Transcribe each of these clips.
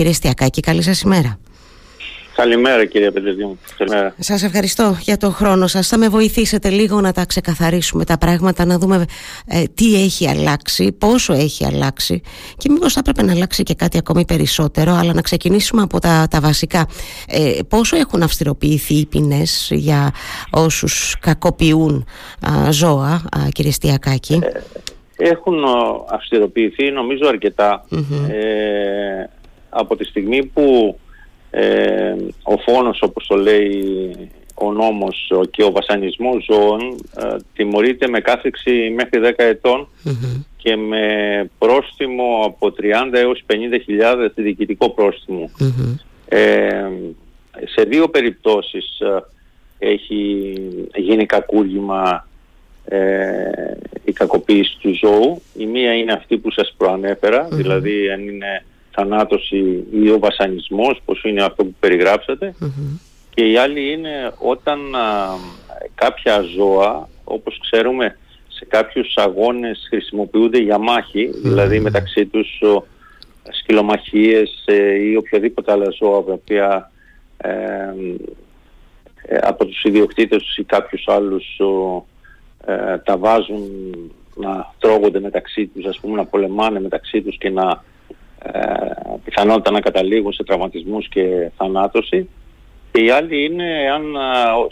Κύριε Στιακάκη, καλή σας ημέρα. Καλημέρα κύριε Πεντεζήμου. Καλημέρα. Σας ευχαριστώ για τον χρόνο σας. Θα με βοηθήσετε λίγο να τα ξεκαθαρίσουμε τα πράγματα, να δούμε ε, τι έχει αλλάξει, πόσο έχει αλλάξει και μήπως θα έπρεπε να αλλάξει και κάτι ακόμη περισσότερο, αλλά να ξεκινήσουμε από τα, τα βασικά. Ε, πόσο έχουν αυστηροποιηθεί οι ποινές για όσους κακοποιούν α, ζώα, α, κύριε Στιακάκη; Ε, έχουν αυστηροποιηθεί νομίζω Ε, από τη στιγμή που ε, ο φόνος όπως το λέει ο νόμος και ο βασανισμός ζώων ε, τιμωρείται με κάθεξη μέχρι 10 ετων και με πρόστιμο από 30 έως 50 χιλιάδες διοικητικό Ε, σε δύο περιπτώσεις ε, έχει γίνει κακούργημα ε, η κακοποίηση του ζώου. Η μία είναι αυτή που σας προανεφερα δηλαδή αν είναι θανάτωση ή ο βασανισμός, πως είναι αυτό που περιγραψατε Και η άλλη είναι όταν κάποια ζώα, όπως ξέρουμε σε κάποιους αγώνες χρησιμοποιούνται για μάχη, δηλαδή μεταξύ τους ο, σκυλομαχίες ε, ή οποιαδήποτε άλλα ζώα τα οποία ε, ε, από τους ιδιοκτήτες τους ή κάποιους άλλους ε, τα βάζουν να τρώγονται μεταξύ τους, ας πούμε να πολεμάνε μεταξύ τους και να ε, πιθανότητα να καταλήγουν σε τραυματισμούς και θανάτωση. Και η άλλη είναι αν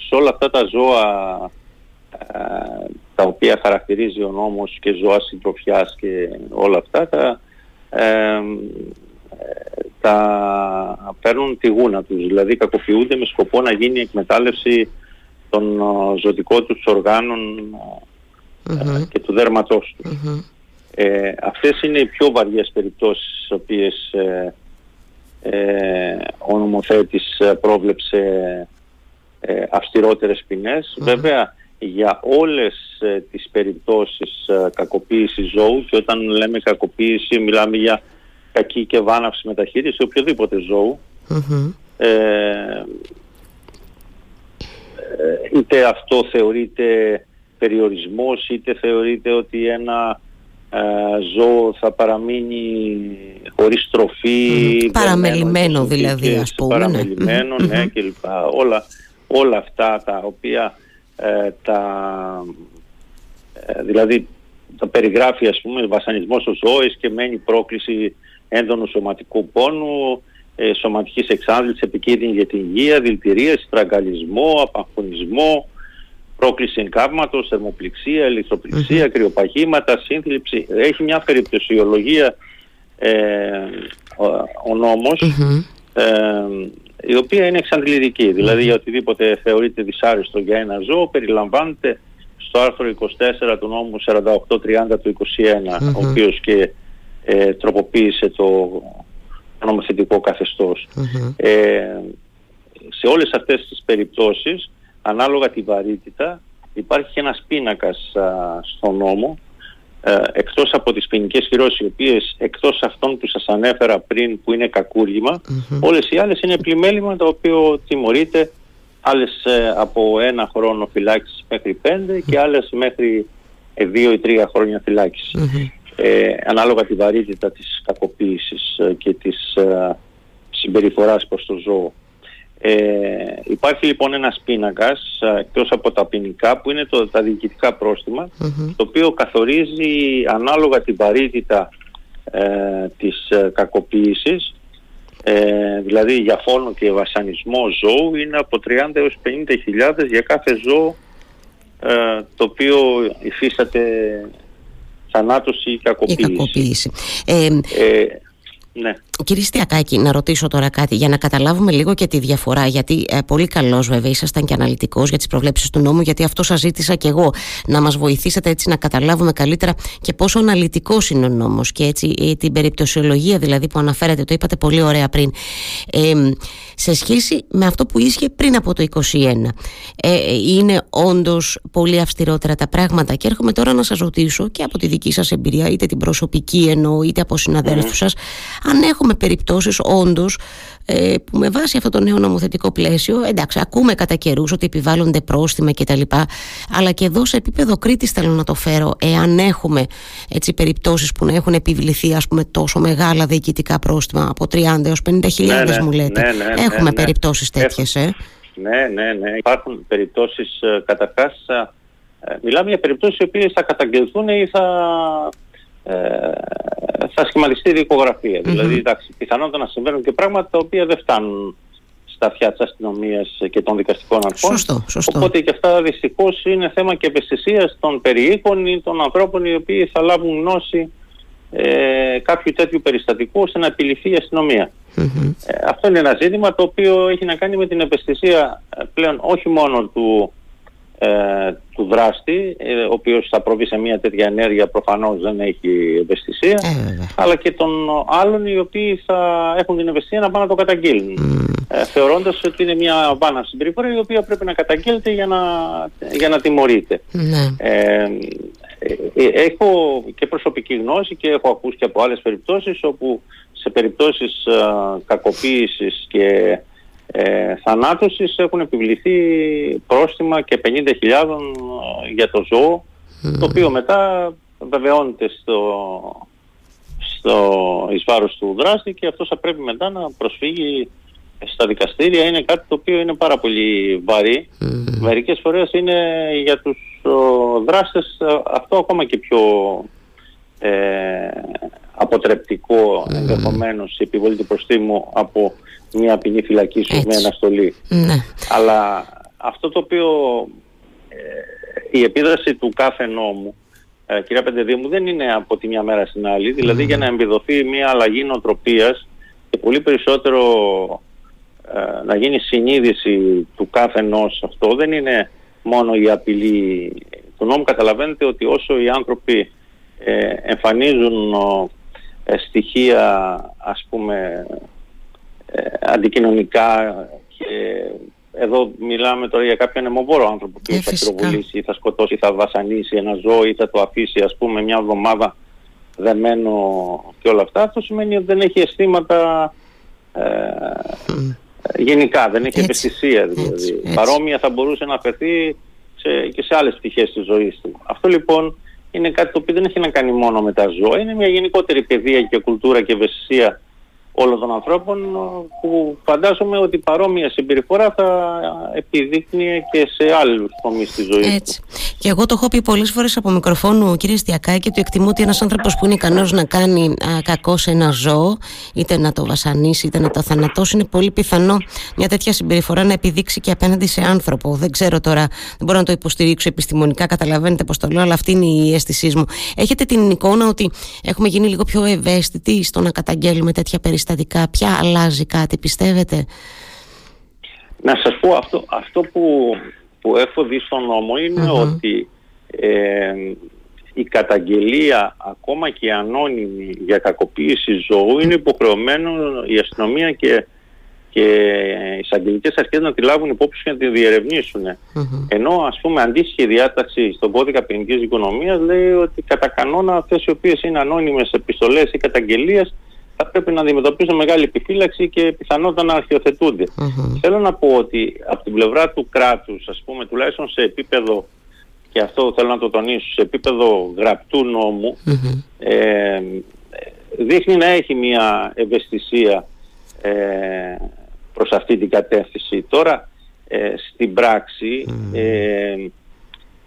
σε όλα αυτά τα ζώα ε, τα οποία χαρακτηρίζει ο νόμος και ζώα συντροφιάς και όλα αυτά τα, ε, τα παίρνουν τη γούνα τους, δηλαδή κακοποιούνται με σκοπό να γίνει η εκμετάλλευση των ζωτικών τους οργάνων και του δέρματός τους. Ε, αυτές είναι οι πιο βαριές περιπτώσεις στις οποίες ε, ε, ο νομοθέτης ε, πρόβλεψε ε, αυστηρότερες Βέβαια για όλες ε, τις περιπτώσεις ε, κακοποίησης ζώου και όταν λέμε κακοποίηση μιλάμε για κακή και βάναυση μεταχείριση οποιοδήποτε είτε αυτό θεωρείται περιορισμός είτε θεωρείται ότι ένα ε, ζώο θα παραμείνει χωρίς τροφή παραμελημένο δηλαδή ας πούμε ναι. παραμελημένο ναι, ναι κλπ. Όλα, όλα αυτά τα οποία ε, τα ε, δηλαδή τα περιγράφει ας πούμε βασανισμός ο ζώης και μένει πρόκληση έντονου σωματικού πόνου ε, σωματικής εξάντλησης επικίνδυνη για την υγεία, δηλητηρία, στραγγαλισμό, απαγχωνισμό πρόκληση εγκάβματος, θερμοπληξία, ηλεκτροπληξία, mm-hmm. κρυοπαγήματα, σύνθλιψη. Έχει μια περιπτωσιολογία ε, ο, ο νομος ε, η οποία είναι εξαντλητική. Δηλαδή για οτιδήποτε θεωρείται δυσάρεστο για ένα ζώο περιλαμβάνεται στο άρθρο 24 του νόμου 4830 του 21 ο οποίος και ε, τροποποίησε το νομοθετικό Ε, σε όλες αυτές τις περιπτώσεις ανάλογα τη βαρύτητα υπάρχει και ένας πίνακας στον νόμο ε, εκτός από τις ποινικές κυρώσεις οι οποίες εκτός αυτών που σας ανέφερα πριν που είναι όλες οι άλλες είναι πλημέλημα το οποίο τιμωρείται άλλες ε, από ένα χρόνο φυλάκισης μέχρι πέντε και άλλες μέχρι ε, δύο ή τρία χρόνια Ε, ανάλογα τη βαρύτητα της κακοποίησης ε, και της ε, συμπεριφοράς προς το ζώο. Ε, υπάρχει λοιπόν ένας πίνακας εκτός από τα ποινικά που είναι το, τα διοικητικά το οποίο καθορίζει ανάλογα την βαρύτητα ε, της ε, κακοποίησης ε, δηλαδή για φόνο και βασανισμό ζώου είναι από 30 έως 50 χιλιάδες για κάθε ζώο ε, το οποίο υφίσταται θανάτωση ή κακοποίηση. Η κακοποίηση. Ε, ναι. Κύριε Στιακάκη, να ρωτήσω τώρα κάτι για να καταλάβουμε λίγο και τη διαφορά. Γιατί ε, πολύ καλώ, βέβαια, ήσασταν και αναλυτικός για τις προβλέψεις του νόμου, γιατί αυτό σας ζήτησα και εγώ. Να μας βοηθήσετε έτσι να καταλάβουμε καλύτερα και πόσο αναλυτικός είναι ο νόμος και έτσι ε, την περιπτωσιολογία δηλαδή που αναφέρατε, το είπατε πολύ ωραία πριν. Ε, σε σχέση με αυτό που ίσχυε πριν από το 2021, ε, είναι όντως πολύ αυστηρότερα τα πράγματα. Και έρχομαι τώρα να σας ρωτήσω και από τη δική σας εμπειρία, είτε την προσωπική εννοώ, είτε από συναδέλφους mm. σας, αν έχουμε έχουμε περιπτώσεις όντως ε, που με βάση αυτό το νέο νομοθετικό πλαίσιο εντάξει ακούμε κατά καιρούς ότι επιβάλλονται πρόστιμα κτλ αλλά και εδώ σε επίπεδο Κρήτης θέλω να το φέρω εάν έχουμε έτσι περιπτώσεις που να έχουν επιβληθεί ας πούμε τόσο μεγάλα διοικητικά πρόστιμα από 30 έως 50 χιλιάδες ναι, ναι, μου λέτε ναι, ναι, έχουμε περιπτώσεις τέτοιες ε; Ναι, ναι, ναι. Υπάρχουν περιπτώσεις ε, καταρχάς ε, μιλάμε για περιπτώσεις οι οποίες θα καταγγελθούν ή θα, ε, θα σχηματιστεί δικογραφία. Δηλαδή, εντάξει, πιθανότατα να συμβαίνουν και πράγματα τα οποία δεν φτάνουν στα αυτιά της αστυνομίας και των δικαστικών αρχών. Σωστό, σωστό. Οπότε και αυτά δυστυχώς είναι θέμα και ευαισθησίας των περιοίκων ή των ανθρώπων οι οποίοι θα λάβουν γνώση ε, κάποιου τέτοιου περιστατικού ώστε να επιληθεί η αστυνομία. Ε, αυτό είναι ένα ζήτημα το οποίο έχει να κάνει με την ευαισθησία ε, πλέον όχι μόνο του ε, του δράστη, ε, ο οποίος θα προβεί σε μια τέτοια ενέργεια προφανώς δεν έχει ευαισθησία, ε, αλλά και των άλλων οι οποίοι θα έχουν την ευαισθησία να πάνε να το καταγγείλουν. Ε, θεωρώντας ότι είναι μια βάνα συμπεριφορά η οποία πρέπει να καταγγέλλεται για να, για να τιμωρείται. Ναι. έχω και προσωπική γνώση και έχω ακούσει και από άλλες περιπτώσεις όπου σε περιπτώσεις κακοποίησης και ε, θανάτωσης έχουν επιβληθεί πρόστιμα και 50.000 ε, για το ζώο το οποίο μετά βεβαιώνεται στο, στο εις βάρος του δράστη και αυτός θα πρέπει μετά να προσφύγει στα δικαστήρια. Είναι κάτι το οποίο είναι πάρα πολύ βαρύ. Μερικές φορές είναι για τους ο, δράστες ε, αυτό ακόμα και πιο ε, αποτρεπτικό mm. ενδεχομένως η επιβολή του προστίμου από μια ποινή φυλακή σου με αναστολή. Ναι. Αλλά αυτό το οποίο ε, η επίδραση του κάθε νόμου ε, κυρία Πεντεδίου δεν είναι από τη μια μέρα στην άλλη δηλαδή για να εμπειδοθεί μια αλλαγή νοοτροπίας και πολύ περισσότερο ε, να γίνει συνείδηση του κάθε νόσου αυτό δεν είναι μόνο η απειλή του νόμου καταλαβαίνετε ότι όσο οι άνθρωποι ε, εμφανίζουν στοιχεία ας πούμε ε, αντικοινωνικά και εδώ μιλάμε τώρα για κάποιον αιμοβόρο άνθρωπο που θα πυροβολήσει ή θα σκοτώσει ή θα βασανίσει ένα ζώο ή θα το αφήσει ας πούμε μια εβδομάδα δεμένο και όλα αυτά αυτό σημαίνει ότι δεν έχει αισθήματα ε, γενικά, δεν έχει ευαισθησία δηλαδή. Παρόμοια θα μπορούσε να αφαιθεί σε, και σε άλλες πτυχές της ζωής του. Αυτό λοιπόν είναι κάτι το οποίο δεν έχει να κάνει μόνο με τα ζώα, είναι μια γενικότερη παιδεία και κουλτούρα και ευαισθησία όλων των ανθρώπων που φαντάζομαι ότι παρόμοια συμπεριφορά θα επιδείκνει και σε άλλους τομείς της ζωής Έτσι. Και εγώ το έχω πει πολλές φορές από μικροφόνου κύριε Στιακάκη ότι εκτιμώ ότι ένας άνθρωπος που είναι ικανός να κάνει α, κακό σε ένα ζώο είτε να το βασανίσει είτε να το θανατώσει είναι πολύ πιθανό μια τέτοια συμπεριφορά να επιδείξει και απέναντι σε άνθρωπο. Δεν ξέρω τώρα, δεν μπορώ να το υποστηρίξω επιστημονικά, καταλαβαίνετε πώς το λέω, αλλά αυτή είναι η αίσθησή μου. Έχετε την εικόνα ότι έχουμε γίνει λίγο πιο ευαίσθητοι στο να καταγγέλουμε τέτοια περιστατικά; Περιστατικά, ποια αλλάζει κάτι, πιστεύετε; Να σας πω, αυτό, αυτό που, που έχω δει στον νόμο ότι ε, η καταγγελία ακόμα και ανώνυμη για κακοποίηση ζώου είναι υποχρεωμένο η αστυνομία και, και οι εισαγγελικές αρχές να τη λάβουν υπόψη και να τη διερευνήσουν. Ενώ ας πούμε αντίστοιχη διάταξη στον κώδικα ποινικής οικονομίας λέει ότι κατά κανόνα αυτές οι οποίες είναι ανώνυμες επιστολές ή καταγγελίες θα πρέπει να αντιμετωπίσουν μεγάλη επιφύλαξη και πιθανότατα να αρχιοθετούνται. Θέλω να πω ότι από την πλευρά του κράτους, ας πούμε, τουλάχιστον σε επίπεδο, και αυτό θέλω να το τονίσω, σε επίπεδο γραπτού ε, δείχνει να έχει μια ευαισθησία ε, προς αυτή την κατεύθυνση. Τώρα, ε, στην πράξη, ε,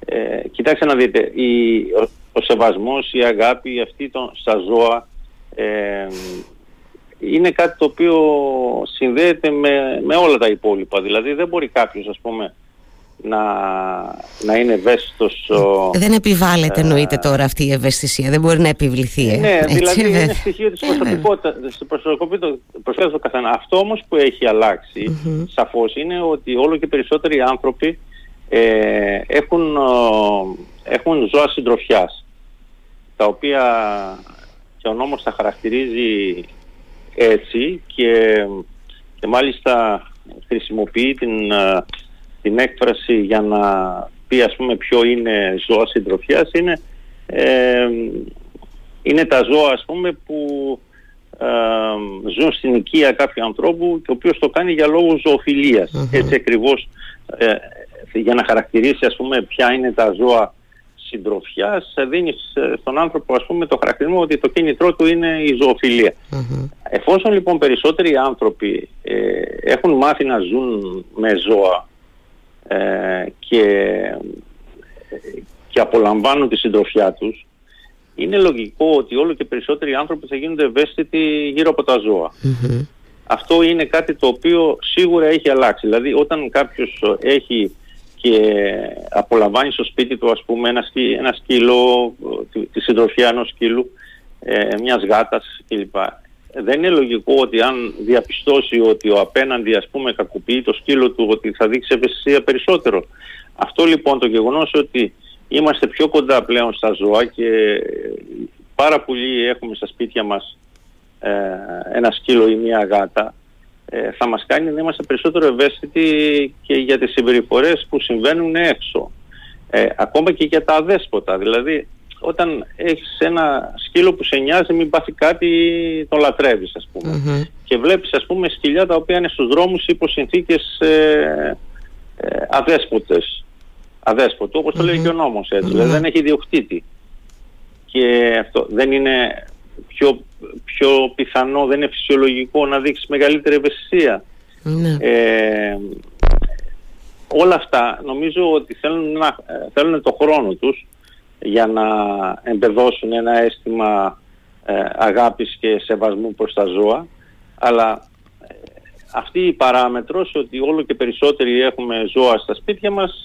ε, κοιτάξτε να δείτε, η, ο, ο σεβασμός, η αγάπη αυτή των, στα ζώα ε, είναι κάτι το οποίο συνδέεται με, με όλα τα υπόλοιπα. Δηλαδή δεν μπορεί κάποιος ας πούμε να, να είναι ευαίσθητος. Δεν επιβάλλεται ε, εννοείται τώρα αυτή η ευαισθησία, δεν μπορεί να επιβληθεί. Ε, ναι, έτσι, δηλαδή είναι είναι στοιχείο της προσωπικότητας, ναι. προσωπικότητας του καθένα. Αυτό όμως που έχει αλλάξει mm-hmm. σαφώς είναι ότι όλο και περισσότεροι άνθρωποι ε, έχουν, έχουν ζώα συντροφιάς τα οποία και ο νόμος τα χαρακτηρίζει έτσι και, και μάλιστα χρησιμοποιεί την, ε, την έκφραση για να πει ας πούμε ποιο είναι ζώα συντροφιάς. Είναι, ε, είναι τα ζώα ας πούμε που ζουν στην οικία κάποιου ανθρώπου και ο οποίος το κάνει για λόγους Έτσι ακριβώς ε, για να χαρακτηρίσει ας πούμε ποια είναι τα ζώα συντροφιάς δίνεις στον άνθρωπο ας πούμε το χαρακτηρισμό ότι το κίνητρό του είναι η ζωοφιλια Εφόσον λοιπόν περισσότεροι άνθρωποι ε, έχουν μάθει να ζουν με ζώα ε, και, και απολαμβάνουν τη συντροφιά τους είναι λογικό ότι όλο και περισσότεροι άνθρωποι θα γίνονται ευαίσθητοι γύρω από τα ζωα Αυτό είναι κάτι το οποίο σίγουρα έχει αλλάξει. Δηλαδή όταν κάποιος έχει και απολαμβάνει στο σπίτι του ας πούμε ένα, ένα σκύλο, τη, τη συντροφιά ενός σκύλου, ε, μιας γάτας κλπ. Δεν είναι λογικό ότι αν διαπιστώσει ότι ο απέναντι ας πούμε κακοποιεί το σκύλο του ότι θα δείξει ευαισθησία περισσότερο. Αυτό λοιπόν το γεγονός ότι είμαστε πιο κοντά πλέον στα ζώα και πάρα πολλοί έχουμε στα σπίτια μας ε, ένα σκύλο ή μια γάτα ε, θα μας κάνει να είμαστε περισσότερο ευαίσθητοι και για τις συμπεριφορές που συμβαίνουν έξω. Ε, ακόμα και για τα αδέσποτα. Δηλαδή όταν έχεις ένα σκύλο που σε νοιάζει μην πάθει κάτι το λατρεύεις ας πουμε και βλέπεις ας πούμε σκυλιά τα οποία είναι στους δρόμους υπό συνθήκες ε, ε, αδέσποτες αδέσποτο, όπως το λέει και ο νόμος δηλαδή δεν έχει διοκτήτη. Και αυτό δεν είναι πιο, πιο πιθανό, δεν είναι φυσιολογικό να δείξεις μεγαλύτερη ευαισθησία. Ναι. Ε, όλα αυτά νομίζω ότι θέλουν, να, θέλουν το χρόνο τους για να εμπεδώσουν ένα αίσθημα ε, αγάπης και σεβασμού προς τα ζώα αλλά αυτή η παράμετρος ότι όλο και περισσότεροι έχουμε ζώα στα σπίτια μας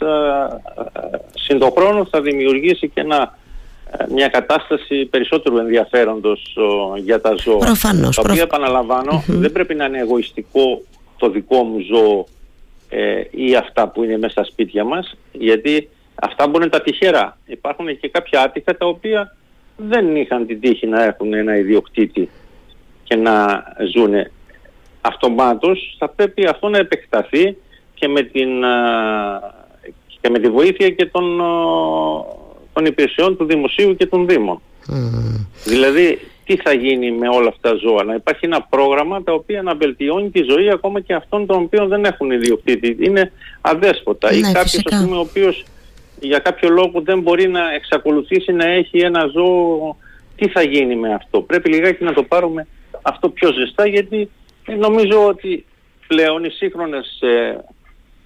συν τον χρόνο θα δημιουργήσει και ένα, μια κατάσταση περισσότερου ενδιαφέροντος για τα ζώα. Προφανώς. Τα οποία δεν πρέπει να είναι εγωιστικό το δικό μου ζώο ε, ή αυτά που είναι μέσα στα σπίτια μας γιατί αυτά μπορεί να είναι τα τυχερά. Υπάρχουν και κάποια άτυχα τα οποία δεν είχαν την τύχη να έχουν ένα ιδιοκτήτη και να ζουν αυτομάτως θα πρέπει αυτό να επεκταθεί και με, την, και με τη βοήθεια και των, των υπηρεσιών του Δημοσίου και των Δήμων. Δηλαδή, τι θα γίνει με όλα αυτά τα ζώα, να υπάρχει ένα πρόγραμμα τα οποία να βελτιώνει τη ζωή ακόμα και αυτών των οποίων δεν έχουν ιδιοκτήτη. Είναι αδέσποτα ή ναι, κάποιος ο οποίος για κάποιο λόγο δεν μπορεί να εξακολουθήσει να έχει ένα ζώο, τι θα γίνει με αυτό; Πρέπει λιγάκι να το πάρουμε αυτό πιο ζεστά γιατί ε, νομίζω ότι πλέον οι σύγχρονες ε,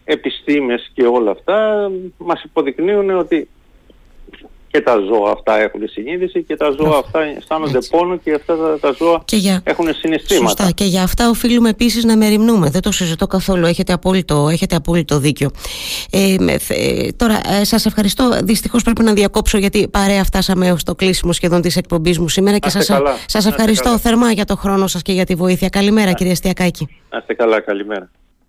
επιστήμες και όλα αυτά μας υποδεικνύουν ότι και τα ζώα αυτά έχουν συνείδηση και τα ζώα αυτά αισθάνονται Έτσι. πόνο και αυτά τα, τα ζώα για... έχουν συναισθήματα. Σωστά και για αυτά οφείλουμε επίσης να μεριμνούμε. Δεν το συζητώ καθόλου. Έχετε απόλυτο, έχετε απόλυτο δίκιο. Ε, ε, τώρα ε, σας ευχαριστώ. Δυστυχώς πρέπει να διακόψω γιατί παρέα φτάσαμε στο κλείσιμο σχεδόν της εκπομπής μου σήμερα και σας, σας ευχαριστώ θερμά για το χρόνο σας και για τη βοήθεια. Καλημέρα κύριε Στιακάκη. Να είστε καλά. Καλημέρα.